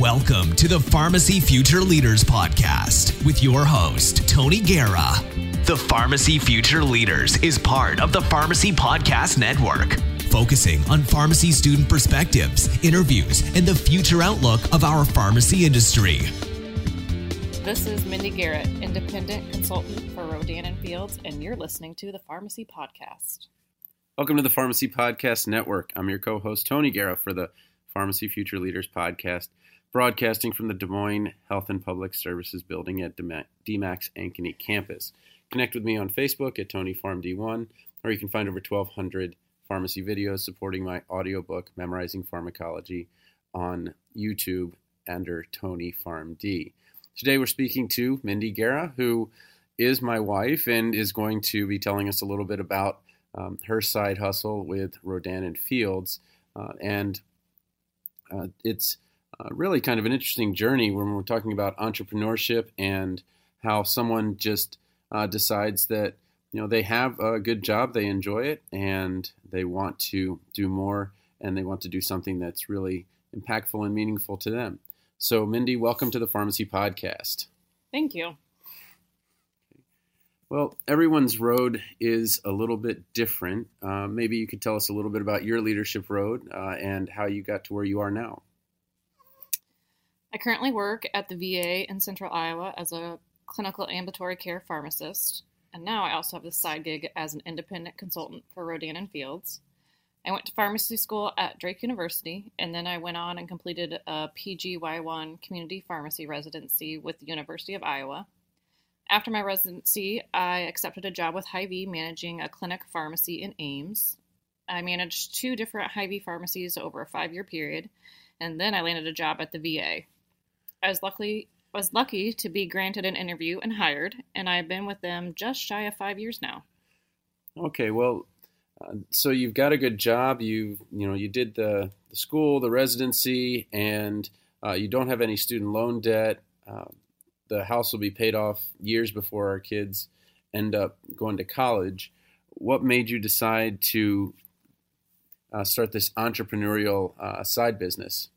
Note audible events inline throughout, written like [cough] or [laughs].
Welcome to the Pharmacy Future Leaders Podcast with your host, Tony Guerra. The Pharmacy Future Leaders is part of the Pharmacy Podcast Network, focusing on pharmacy student perspectives, interviews, and the future outlook of our pharmacy industry. This is Mindy Guerra, independent consultant for Rodan and Fields, and you're listening to the Pharmacy Podcast. Welcome to the Pharmacy Podcast Network. I'm your co host, Tony Guerra, for the Pharmacy Future Leaders Podcast, broadcasting from the Des Moines Health and Public Services Building at DMACC's Ankeny campus. Connect with me on Facebook at TonyPharmD1, or you can find over 1,200 pharmacy videos supporting my audiobook, Memorizing Pharmacology, on YouTube under Tony PharmD. Today we're speaking to Mindy Guerra, who is my wife and is going to be telling us a little bit about um, her side hustle with Rodan and Fields. Uh, and uh, it's really kind of an interesting journey when we're talking about entrepreneurship and how someone just uh, decides that you know they have a good job, they enjoy it, and they want to do more, and they want to do something that's really impactful and meaningful to them. So, Mindy, welcome to the Pharmacy Podcast. Thank you. Well, everyone's road is a little bit different. Uh, maybe you could tell us a little bit about your leadership road uh, and how you got to where you are now. I currently work at the VA in central Iowa as a clinical ambulatory care pharmacist, and now I also have a side gig as an independent consultant for Rodan and Fields. I went to pharmacy school at Drake University, and then I went on and completed a PGY1 community pharmacy residency with the University of Iowa. After my residency, I accepted a job with Hy-Vee managing a clinic pharmacy in Ames. I managed two different Hy-Vee pharmacies over a five year period, and then I landed a job at the VA. I was lucky was lucky to be granted an interview and hired, and I've been with them just shy of five years now. Okay, well, uh, so you've got a good job. You you know you did the, the school, the residency, and uh, you don't have any student loan debt. Uh, the house will be paid off years before our kids end up going to college. What made you decide to uh, start this entrepreneurial uh, side business?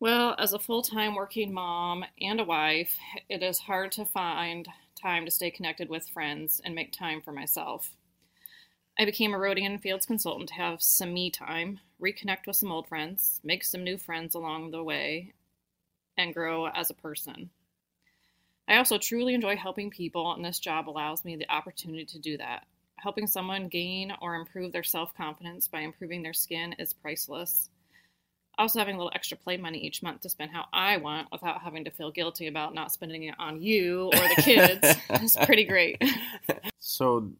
Well, as a full time working mom and a wife, it is hard to find time to stay connected with friends and make time for myself. I became a Rodan Fields consultant to have some me time, reconnect with some old friends, make some new friends along the way, and grow as a person. I also truly enjoy helping people, and this job allows me the opportunity to do that. Helping someone gain or improve their self confidence by improving their skin is priceless. Also, having a little extra play money each month to spend how I want without having to feel guilty about not spending it on you or the kids [laughs] is pretty great. So,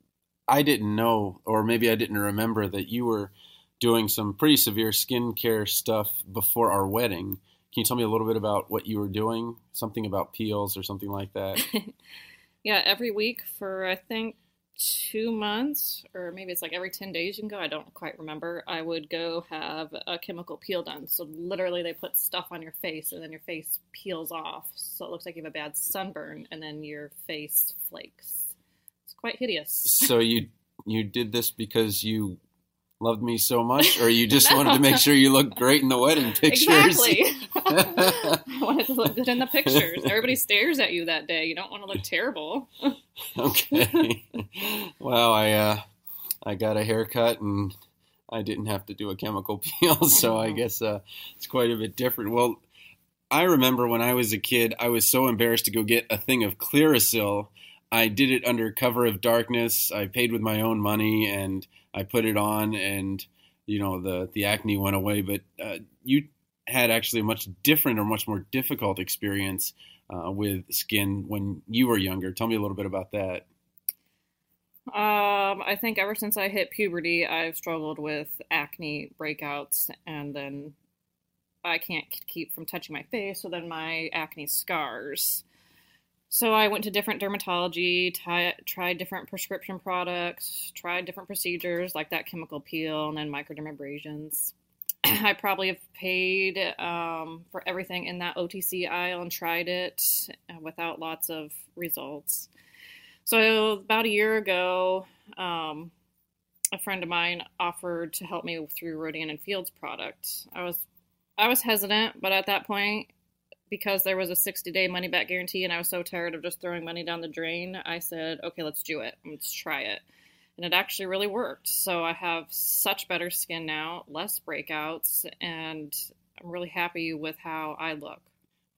I didn't know, or maybe I didn't remember that you were doing some pretty severe skincare stuff before our wedding. Can you tell me a little bit about what you were doing? Something about peels or something like that? [laughs] yeah, every week for I think two months, or maybe it's like every 10 days you can go. I don't quite remember. I would go have a chemical peel done. So literally, they put stuff on your face and then your face peels off. So it looks like you have a bad sunburn and then your face flakes It's quite hideous. so you you did this because you loved me so much, or you just no. wanted to [laughs] make sure you looked great in the wedding pictures? Exactly. [laughs] [laughs] I wanted to look good in the pictures. Everybody stares at you that day. You don't want to look terrible. [laughs] okay. Well, I uh, I got a haircut and I didn't have to do a chemical [laughs] peel, so I guess uh, it's quite a bit different. Well, I remember when I was a kid, I was so embarrassed to go get a thing of Clearasil I did it under cover of darkness. I paid with my own money and I put it on, and you know the the acne went away. But uh, you had actually a much different or much more difficult experience uh, with skin when you were younger. Tell me a little bit about that. Um, I think ever since I hit puberty, I've struggled with acne breakouts, and then I can't keep from touching my face, so then my acne scars. So I went to different dermatology, t- tried different prescription products, tried different procedures like that chemical peel and then microdermabrasions. [clears throat] I probably have paid um, for everything in that OTC aisle and tried it uh, without lots of results. So about a year ago, um, a friend of mine offered to help me through Rodan and Fields product. I was I was hesitant, but at that point, because there was a 60 day money back guarantee and I was so tired of just throwing money down the drain, I said, okay, let's do it. Let's try it. And it actually really worked. So I have such better skin now, less breakouts, and I'm really happy with how I look.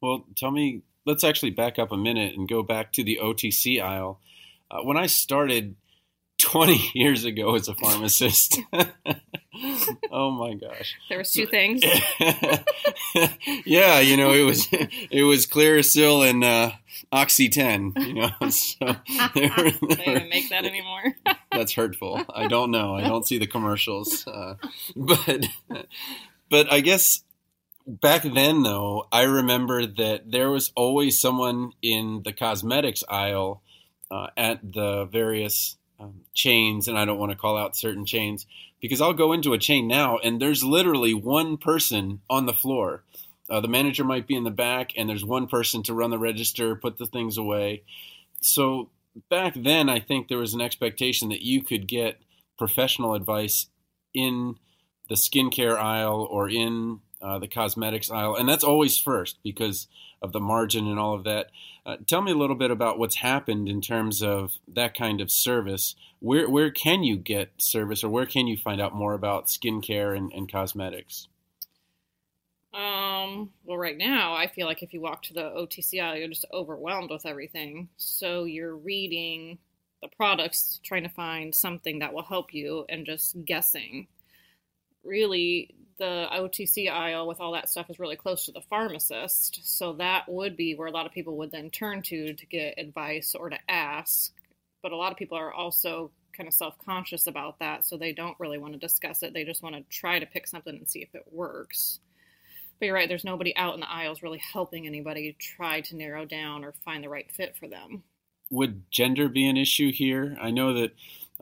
Well, tell me, let's actually back up a minute and go back to the OTC aisle. Uh, when I started 20 [laughs] years ago as a pharmacist, [laughs] oh my gosh. There was two things. [laughs] yeah, you know, it was it was Clearasil and uh, Oxy 10, you know. So they don't even make that anymore. That's hurtful. I don't know. I don't see the commercials. Uh, [laughs] but but I guess back then though, I remember that there was always someone in the cosmetics aisle uh, at the various um, chains, and I don't want to call out certain chains because I'll go into a chain now and there's literally one person on the floor. Uh, the manager might be in the back, and there's one person to run the register, put the things away. So back then, I think there was an expectation that you could get professional advice in the skincare aisle or in uh, the cosmetics aisle, and that's always first because of the margin and all of that. Uh, tell me a little bit about what's happened in terms of that kind of service. Where where can you get service, or where can you find out more about skincare and, and cosmetics? Um, well, right now, I feel like if you walk to the OTC aisle, you're just overwhelmed with everything. So you're reading the products, trying to find something that will help you, and just guessing. Really, the OTC aisle with all that stuff is really close to the pharmacist. So that would be where a lot of people would then turn to to get advice or to ask. But a lot of people are also kind of self conscious about that. So they don't really want to discuss it. They just want to try to pick something and see if it works. But you're right, there's nobody out in the aisles really helping anybody try to narrow down or find the right fit for them. Would gender be an issue here? I know that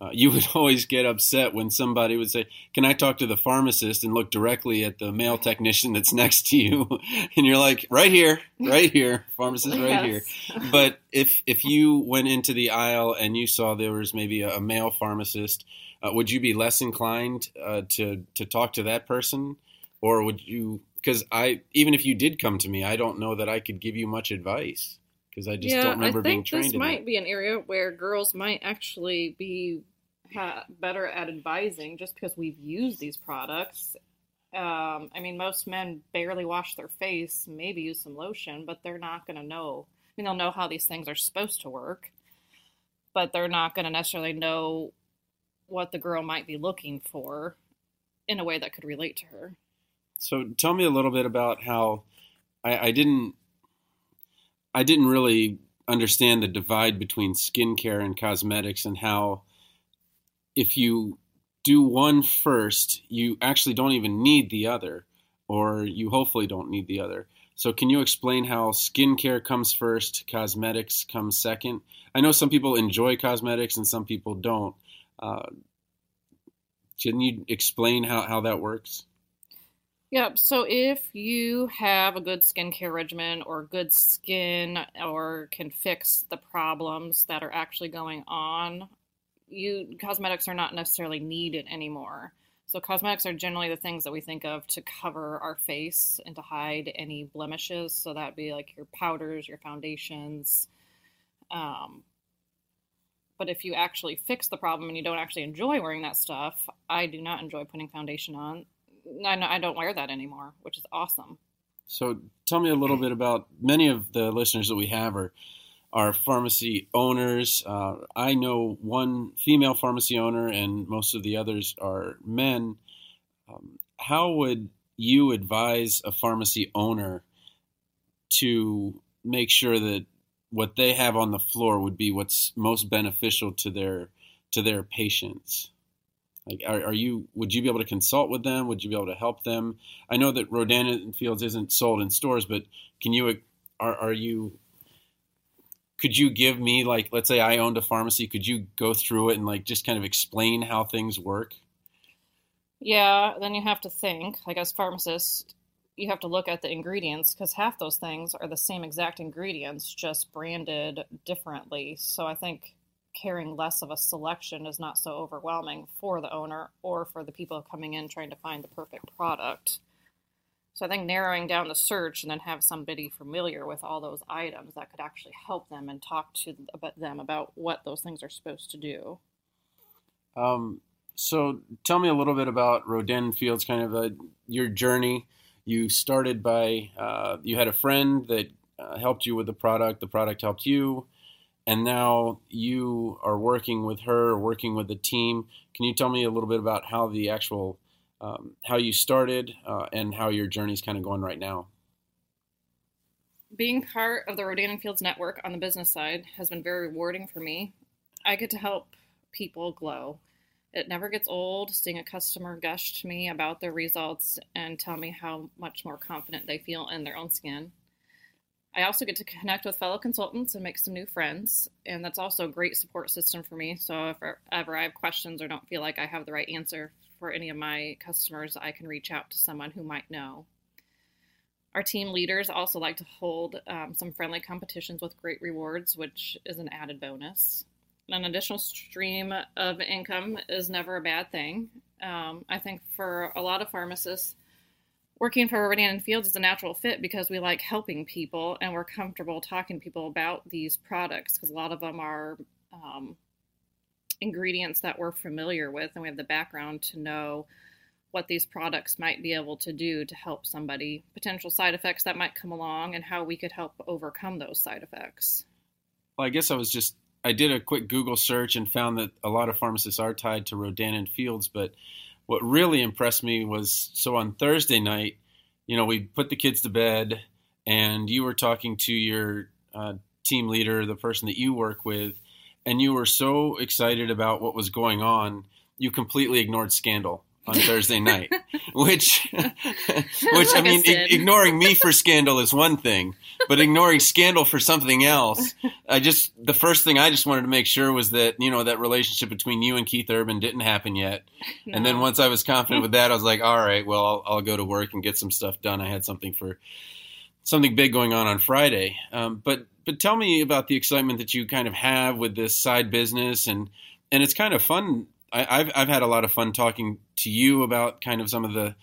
uh, you would [laughs] always get upset when somebody would say, Can I talk to the pharmacist and look directly at the male technician that's [laughs] next to you? [laughs] and you're like, Right here, right here, pharmacist right yes. here. But if, if you went into the aisle and you saw there was maybe a, a male pharmacist, uh, would you be less inclined uh, to, to talk to that person? Or would you, because I, even if you did come to me, I don't know that I could give you much advice because I just yeah, don't remember being trained. This might be an area where girls might actually be ha- better at advising, just because we've used these products. Um, I mean, most men barely wash their face, maybe use some lotion, but they're not going to know. I mean, they'll know how these things are supposed to work, but they're not going to necessarily know what the girl might be looking for in a way that could relate to her. So, tell me a little bit about how I, I didn't I didn't really understand the divide between skincare and cosmetics and how if you do one first, you actually don't even need the other, or you hopefully don't need the other. So, can you explain how skincare comes first, cosmetics comes second? I know some people enjoy cosmetics and some people don't. Uh, can you explain how, how that works? Yep. So if you have a good skincare regimen or good skin or can fix the problems that are actually going on, you cosmetics are not necessarily needed anymore. So cosmetics are generally the things that we think of to cover our face and to hide any blemishes. So that'd be like your powders, your foundations. Um, but if you actually fix the problem and you don't actually enjoy wearing that stuff, I do not enjoy putting foundation on I, I don't wear that anymore, which is awesome. So tell me a little bit about many of the listeners that we have are are pharmacy owners. Uh, I know one female pharmacy owner, and most of the others are men. Um, how would you advise a pharmacy owner to make sure that what they have on the floor would be what's most beneficial to their to their patients? Like, are, are, you? Would you be able to consult with them? Would you be able to help them? I know that Rodan Fields isn't sold in stores, but can you? Are, are you? Could you give me like, let's say I owned a pharmacy. Could you go through it and like just kind of explain how things work? Yeah, then you have to think. Like as pharmacists, you have to look at the ingredients because half those things are the same exact ingredients, just branded differently. So I think caring less of a selection is not so overwhelming for the owner or for the people coming in trying to find the perfect product. So I think narrowing down the search and then have somebody familiar with all those items that could actually help them and talk to them about what those things are supposed to do. Um, so tell me a little bit about Rodan Fields, kind of a, your journey. You started by uh, you had a friend that uh, helped you with the product. The product helped you, and now you are working with her, working with the team. Can you tell me a little bit about how the actual um, how you started uh, and how your journey is kind of going right now? Being part of the Rodan and Fields network on the business side has been very rewarding for me. I get to help people glow it never gets old seeing a customer gush to me about their results and tell me how much more confident they feel in their own skin. I also get to connect with fellow consultants and make some new friends, and that's also a great support system for me. So if ever I have questions or don't feel like I have the right answer for any of my customers, I can reach out to someone who might know. Our team leaders also like to hold um, some friendly competitions with great rewards, which is an added bonus an additional stream of income is never a bad thing. Um, I think for a lot of pharmacists, working for Rodan and Fields is a natural fit because we like helping people and we're comfortable talking to people about these products because a lot of them are um, ingredients that we're familiar with and we have the background to know what these products might be able to do to help somebody, potential side effects that might come along, and how we could help overcome those side effects. Well, I guess I was just I did a quick Google search and found that a lot of pharmacists are tied to Rodan and Fields. But what really impressed me was so on Thursday night, you know, we put the kids to bed, and you were talking to your uh, team leader, the person that you work with, and you were so excited about what was going on, you completely ignored scandal on Thursday night, [laughs] which, which I mean, I ignoring me for scandal is one thing, but [laughs] ignoring scandal for something else, I just the first thing I just wanted to make sure was that you know that relationship between you and Keith Urban didn't happen yet, no. and then once I was confident with that, I was like, all right, well, I'll, I'll, go to work and get some stuff done. I had something for something big going on on Friday, um, but but tell me about the excitement that you kind of have with this side business and and it's kind of fun I, have I've had a lot of fun talking to you about kind of some of the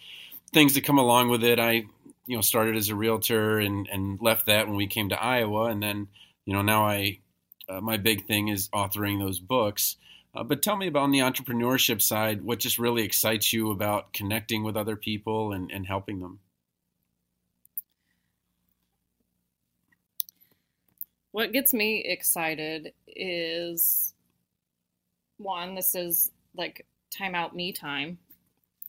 things that come along with it. I you know started as a realtor and and left that when we came to Iowa, and then you know now I uh, my big thing is authoring those books. Uh, but tell me about on the entrepreneurship side, what just really excites you about connecting with other people and, and helping them? What gets me excited is one, this is like time out me time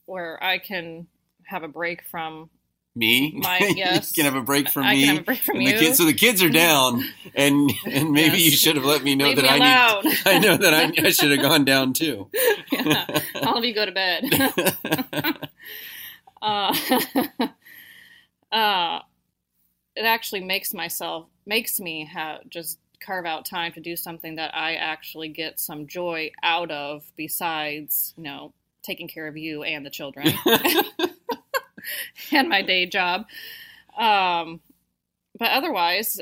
where I can have a break from me. My [laughs] yes, you can have a break from I me. Can have a break from and you. The kids, so the kids are down, [laughs] and and maybe yes. you should have let me know Leave that me I alone. need. [laughs] I know that I, I should have gone down too. yeah. All of you go to bed. uh, uh, it actually makes myself makes me have just carve out time to do something that I actually get some joy out of besides, you know, taking care of you and the children [laughs] and my day job. Um, but otherwise,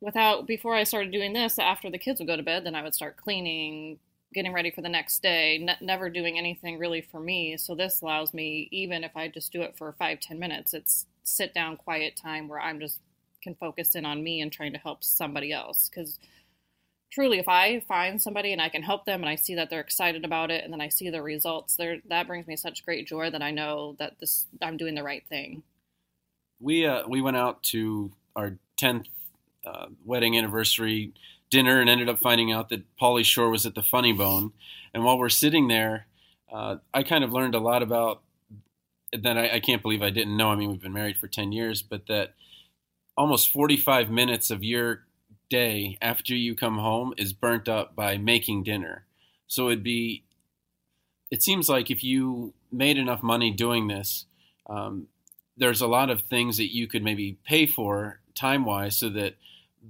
without before I started doing this, after the kids would go to bed, then I would start cleaning, getting ready for the next day, ne- never doing anything really for me. So this allows me, even if I just do it for five ten minutes, it's sit down, quiet time where I'm just can focus in on me and trying to help somebody else because truly if i find somebody and i can help them and i see that they're excited about it and then i see the results there that brings me such great joy that i know that this i'm doing the right thing we uh, we went out to our 10th uh, wedding anniversary dinner and ended up finding out that Pauly Shore was at the Funny Bone. And while we're sitting there, uh, I kind of learned a lot about that. I, I, can't believe I didn't know. I mean, we've been married for 10 years, but that almost 45 minutes of your day after you come home is burnt up by making dinner. So it'd be, it seems like if you made enough money doing this, um, there's a lot of things that you could maybe pay for time wise so that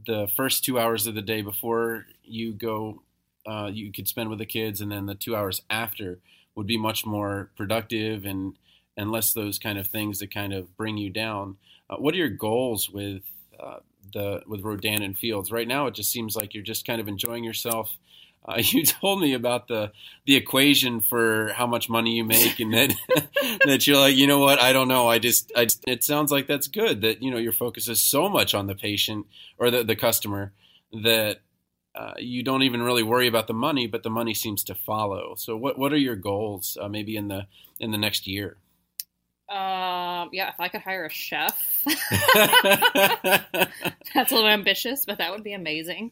the first two hours of the day before you go, uh, you could spend with the kids, and then the two hours after would be much more productive and and less those kind of things that kind of bring you down. Uh, what are your goals with uh, the with Rodan and Fields right now? It just seems like you're just kind of enjoying yourself. uh, [laughs] you told me about the the equation for how much money you make, and that [laughs] that you're like, you know what, I don't know. I just, I just, it sounds like that's good that you know your focus is so much on the patient or the the customer that uh, you don't even really worry about the money, but the money seems to follow. So, what what are your goals, uh, maybe in the in the next year? Um, yeah, if I could hire a chef, [laughs] that's a little ambitious, but that would be amazing.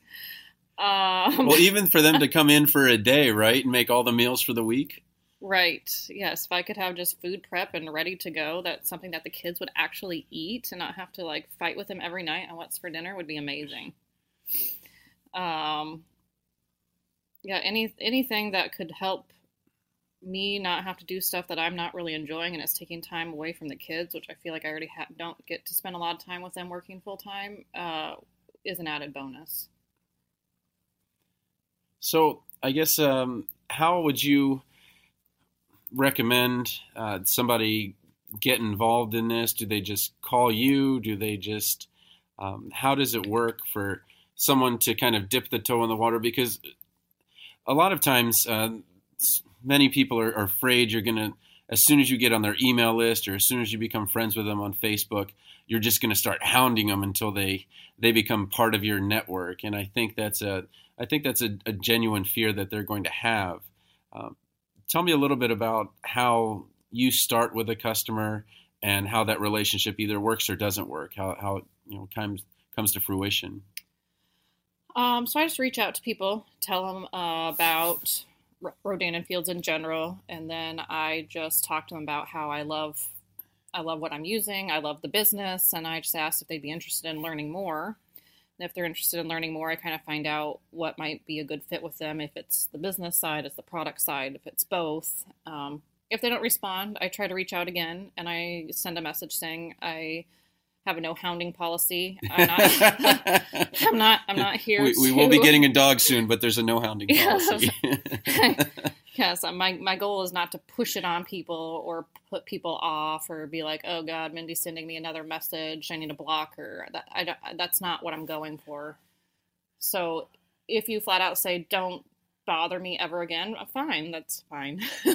Um, well, even for them to [laughs] come in for a day, right, and make all the meals for the week. Right. Yes. If I could have just food prep and ready to go, that's something that the kids would actually eat and not have to like fight with them every night on what's for dinner would be amazing. Um, yeah. Any anything that could help me not have to do stuff that I'm not really enjoying and it's taking time away from the kids, which I feel like I already ha- don't get to spend a lot of time with them working full time, uh, is an added bonus. So I guess um, how would you recommend uh, somebody get involved in this? Do they just call you? Do they just um, how does it work for someone to kind of dip the toe in the water? Because a lot of times, uh, many people are, are afraid you're going to, as soon as you get on their email list or as soon as you become friends with them on Facebook, you're just going to start hounding them until they they become part of your network. And I think that's a I think that's a, a genuine fear that they're going to have. Um, tell me a little bit about how you start with a customer and how that relationship either works or doesn't work. How how you know comes comes to fruition. Um, so I just reach out to people, tell them uh, about Rodan and Fields in general, and then I just talk to them about how I love I love what I'm using, I love the business, and I just ask if they'd be interested in learning more. And if they're interested in learning more, I kind of find out what might be a good fit with them. If it's the business side, it's the product side, if it's both. Um, if they don't respond, I try to reach out again and I send a message saying I have a no hounding policy. I'm not. [laughs] I'm not. I'm not here. We, we, will be getting a dog soon, but there's a no hounding [laughs] policy. [laughs] yes, uh, my my goal is not to push it on people or put people off or be like, oh God, Mindy's sending me another message. I need to block her. That I don't, that's not what I'm going for. So if you flat out say don't bother me ever again, uh, fine, that's fine. [laughs] and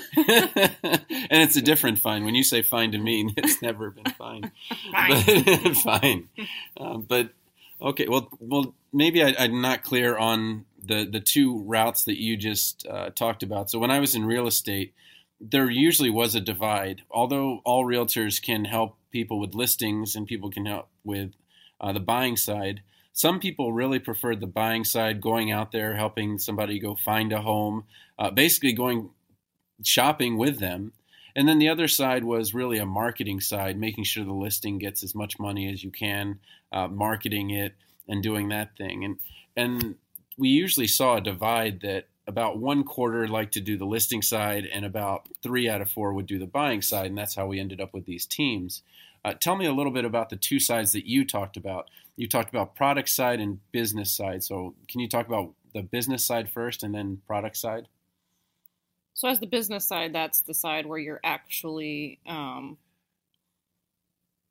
it's a [laughs] different fine. When you say fine to me, [laughs] it's never been fine. fine. But, fine. Um, but okay, well, well, maybe I, am not clear on the the two routes that you just uh, talked about. So when I was in real estate, there usually was a divide. Although all realtors can help people with listings and people can help with uh, the buying side some people really preferred the buying side, going out there, helping somebody go find a home, uh, basically going shopping with them. And then the other side was really a marketing side, making sure the listing gets as much money as you can, uh, marketing it and doing that thing. And and we usually saw a divide that about one quarter like to do the listing side, and about three out of four would do the buying side, and that's how we ended up with these teams. Uh, tell me a little bit about the two sides that you talked about. You talked about product side and business side. So, can you talk about the business side first and then product side? So, as the business side, that's the side where you're actually um,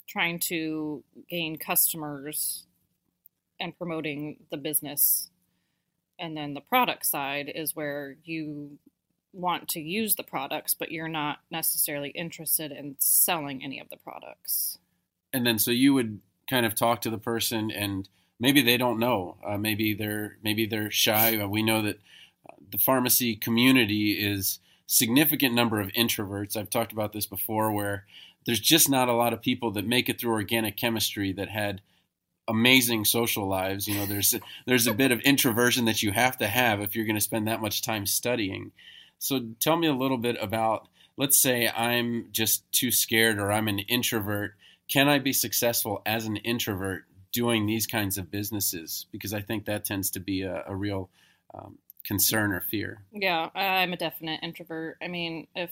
trying to gain customers and promoting the business. And then the product side is where you want to use the products, but you're not necessarily interested in selling any of the products. And then, so you would kind of talk to the person, and maybe they don't know. Uh, maybe they're maybe they're shy. Uh, we know that uh, the pharmacy community is significant number of introverts. I've talked about this before, where there's just not a lot of people that make it through organic chemistry that had amazing social lives. You know, there's there's a bit of introversion that you have to have if you're going to spend that much time studying. So tell me a little bit about, let's say I'm just too scared or I'm an introvert. Can I be successful as an introvert doing these kinds of businesses? Because I think that tends to be a, a real um, concern or fear. Yeah, I'm a definite introvert. I mean, if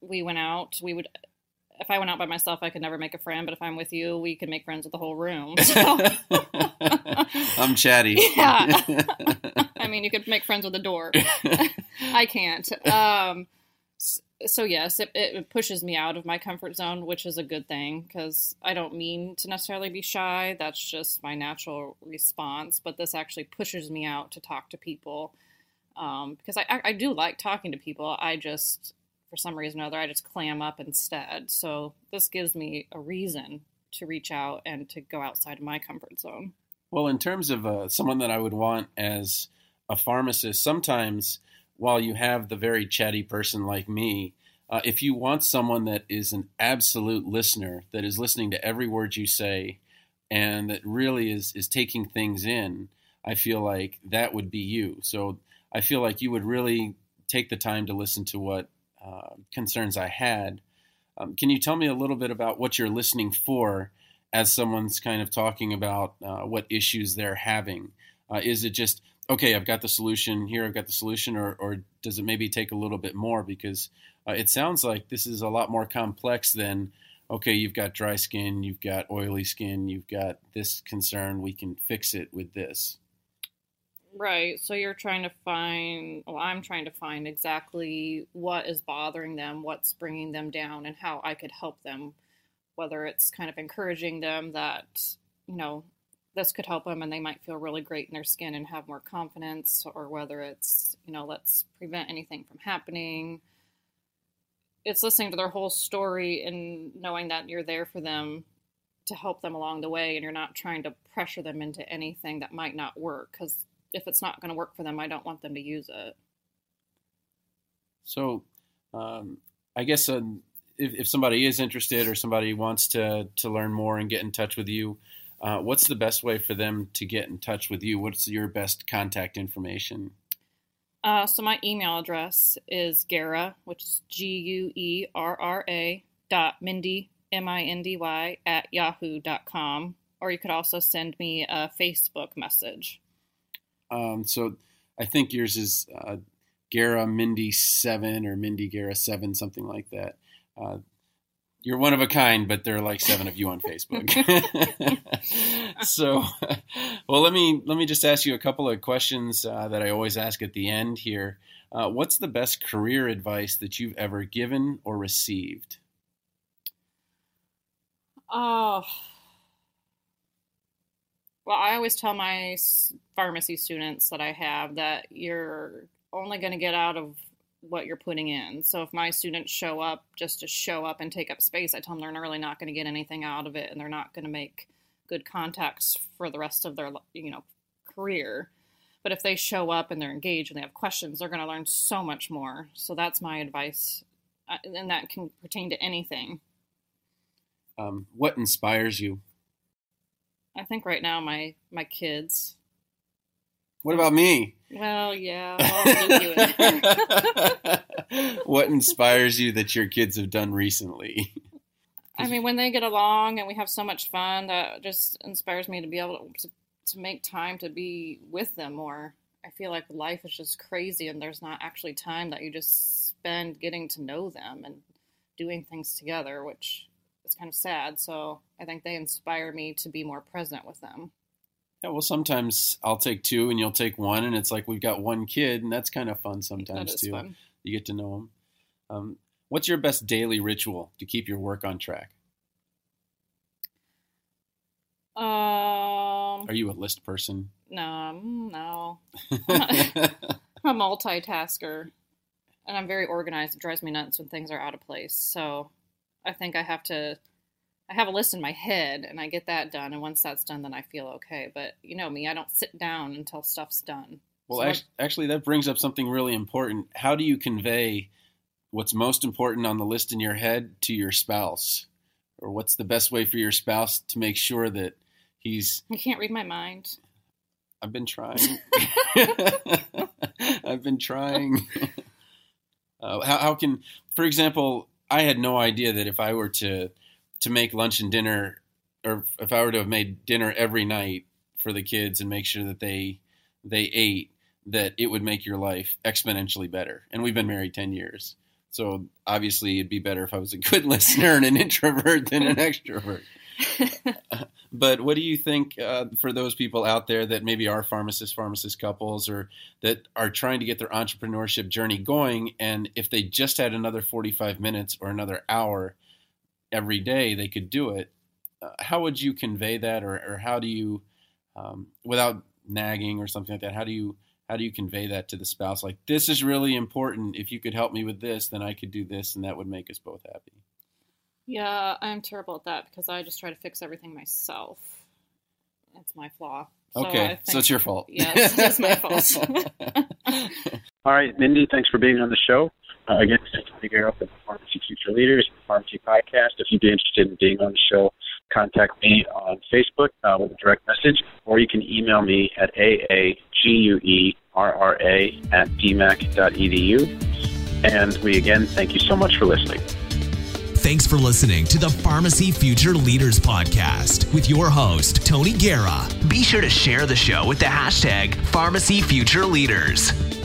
we went out, we would. If I went out by myself, I could never make a friend. But if I'm with you, we can make friends with the whole room. [laughs] So. [laughs] I'm chatty. Yeah. [laughs] I mean, you could make friends with the door. I can't. Um, so yes, it, it pushes me out of my comfort zone, which is a good thing because I don't mean to necessarily be shy. That's just my natural response. But this actually pushes me out to talk to people. um, because I, I, I do like talking to people. I just, for some reason or other, I just clam up instead. So this gives me a reason to reach out and to go outside of my comfort zone. Well, in terms of uh, someone that I would want as a pharmacist, sometimes while you have the very chatty person like me, uh, if you want someone that is an absolute listener, that is listening to every word you say, and that really is is taking things in, I feel like that would be you. So I feel like you would really take the time to listen to what uh, concerns I had. Um, can you tell me a little bit about what you're listening for as someone's kind of talking about uh, what issues they're having? Uh, is it just okay? I've got the solution here. I've got the solution, or or does it maybe take a little bit more? Because uh, it sounds like this is a lot more complex than okay. You've got dry skin, you've got oily skin, you've got this concern. We can fix it with this. Right. So you're trying to find, well, I'm trying to find exactly what is bothering them, what's bringing them down, and how I could help them. Whether it's kind of encouraging them that, you know, this could help them and they might feel really great in their skin and have more confidence, or whether it's, you know, let's prevent anything from happening. It's listening to their whole story and knowing that you're there for them to help them along the way and you're not trying to pressure them into anything that might not work because if it's not going to work for them, I don't want them to use it. So, um, I guess uh, if, if somebody is interested or somebody wants to to learn more and get in touch with you, uh, what's the best way for them to get in touch with you? What's your best contact information? Uh, so my email address is Guerra, which is G U E R R A dot Mindy M I N D Y at yahoo dot com, or you could also send me a Facebook message. Um, so I think yours is uh, Guerra Mindy seven or Mindy Guerra seven, something like that. Uh, you're one of a kind, but there are like seven of you on Facebook. [laughs] so, well, let me let me just ask you a couple of questions uh, that I always ask at the end here. Uh, what's the best career advice that you've ever given or received? Oh, well, I always tell my pharmacy students that I have that you're only going to get out of what you're putting in. So if my students show up just to show up and take up space, I tell them they're really not going to get anything out of it and they're not going to make good contacts for the rest of their, you know, career. But if they show up and they're engaged and they have questions, they're going to learn so much more. So that's my advice. Uh, and that can pertain to anything. Um, what inspires you? I think right now my my kids. What about me? Well, yeah. [laughs] [laughs] what inspires you that your kids have done recently? I mean, when they get along and we have so much fun, that just inspires me to be able to, to make time to be with them more. I feel like life is just crazy and there's not actually time that you just spend getting to know them and doing things together, which is kind of sad. So I think they inspire me to be more present with them. Yeah, well, sometimes I'll take two and you'll take one, and it's like we've got one kid, and that's kind of fun sometimes too. Fun. You get to know them. Um, what's your best daily ritual to keep your work on track? Um, Are you a list person? No, no. [laughs] I'm a multitasker, and I'm very organized. It drives me nuts when things are out of place. So I think I have to I have a list in my head and I get that done. And once that's done, then I feel okay. But you know me, I don't sit down until stuff's done. Well, so actually, actually, that brings up something really important. How do you convey what's most important on the list in your head to your spouse? Or what's the best way for your spouse to make sure that he's. You can't read my mind. I've been trying. [laughs] [laughs] I've been trying. [laughs] Uh, how, how can, for example, I had no idea that if I were to to make lunch and dinner, or if I were to have made dinner every night for the kids and make sure that they they ate, that it would make your life exponentially better. And we've been married ten years, so obviously it'd be better if I was a good [laughs] listener and an introvert than an extrovert. [laughs] but what do you think uh, for those people out there that maybe are pharmacist pharmacist couples or that are trying to get their entrepreneurship journey going and if they just had another 45 minutes or another hour every day they could do it. Uh, how would you convey that, or, or how do you, um, without nagging or something like that, how do you how do you convey that to the spouse? Like, this is really important. If you could help me with this, then I could do this, and that would make us both happy. Yeah, I'm terrible at that because I just try to fix everything myself. That's my flaw. So Okay, so it's your fault. [laughs] Yes, it's my fault. [laughs] All right, Mindy, thanks for being on the show. Uh, again, this is Tony Guerra with the Pharmacy Future Leaders Pharmacy Podcast. If you'd be interested in being on the show, contact me on Facebook uh, with a direct message, or you can email me at aaguerra at dmacc.edu. And we again thank you so much for listening. Thanks for listening to the Pharmacy Future Leaders Podcast with your host, Tony Guerra. Be sure to share the show with the hashtag Pharmacy Future Leaders.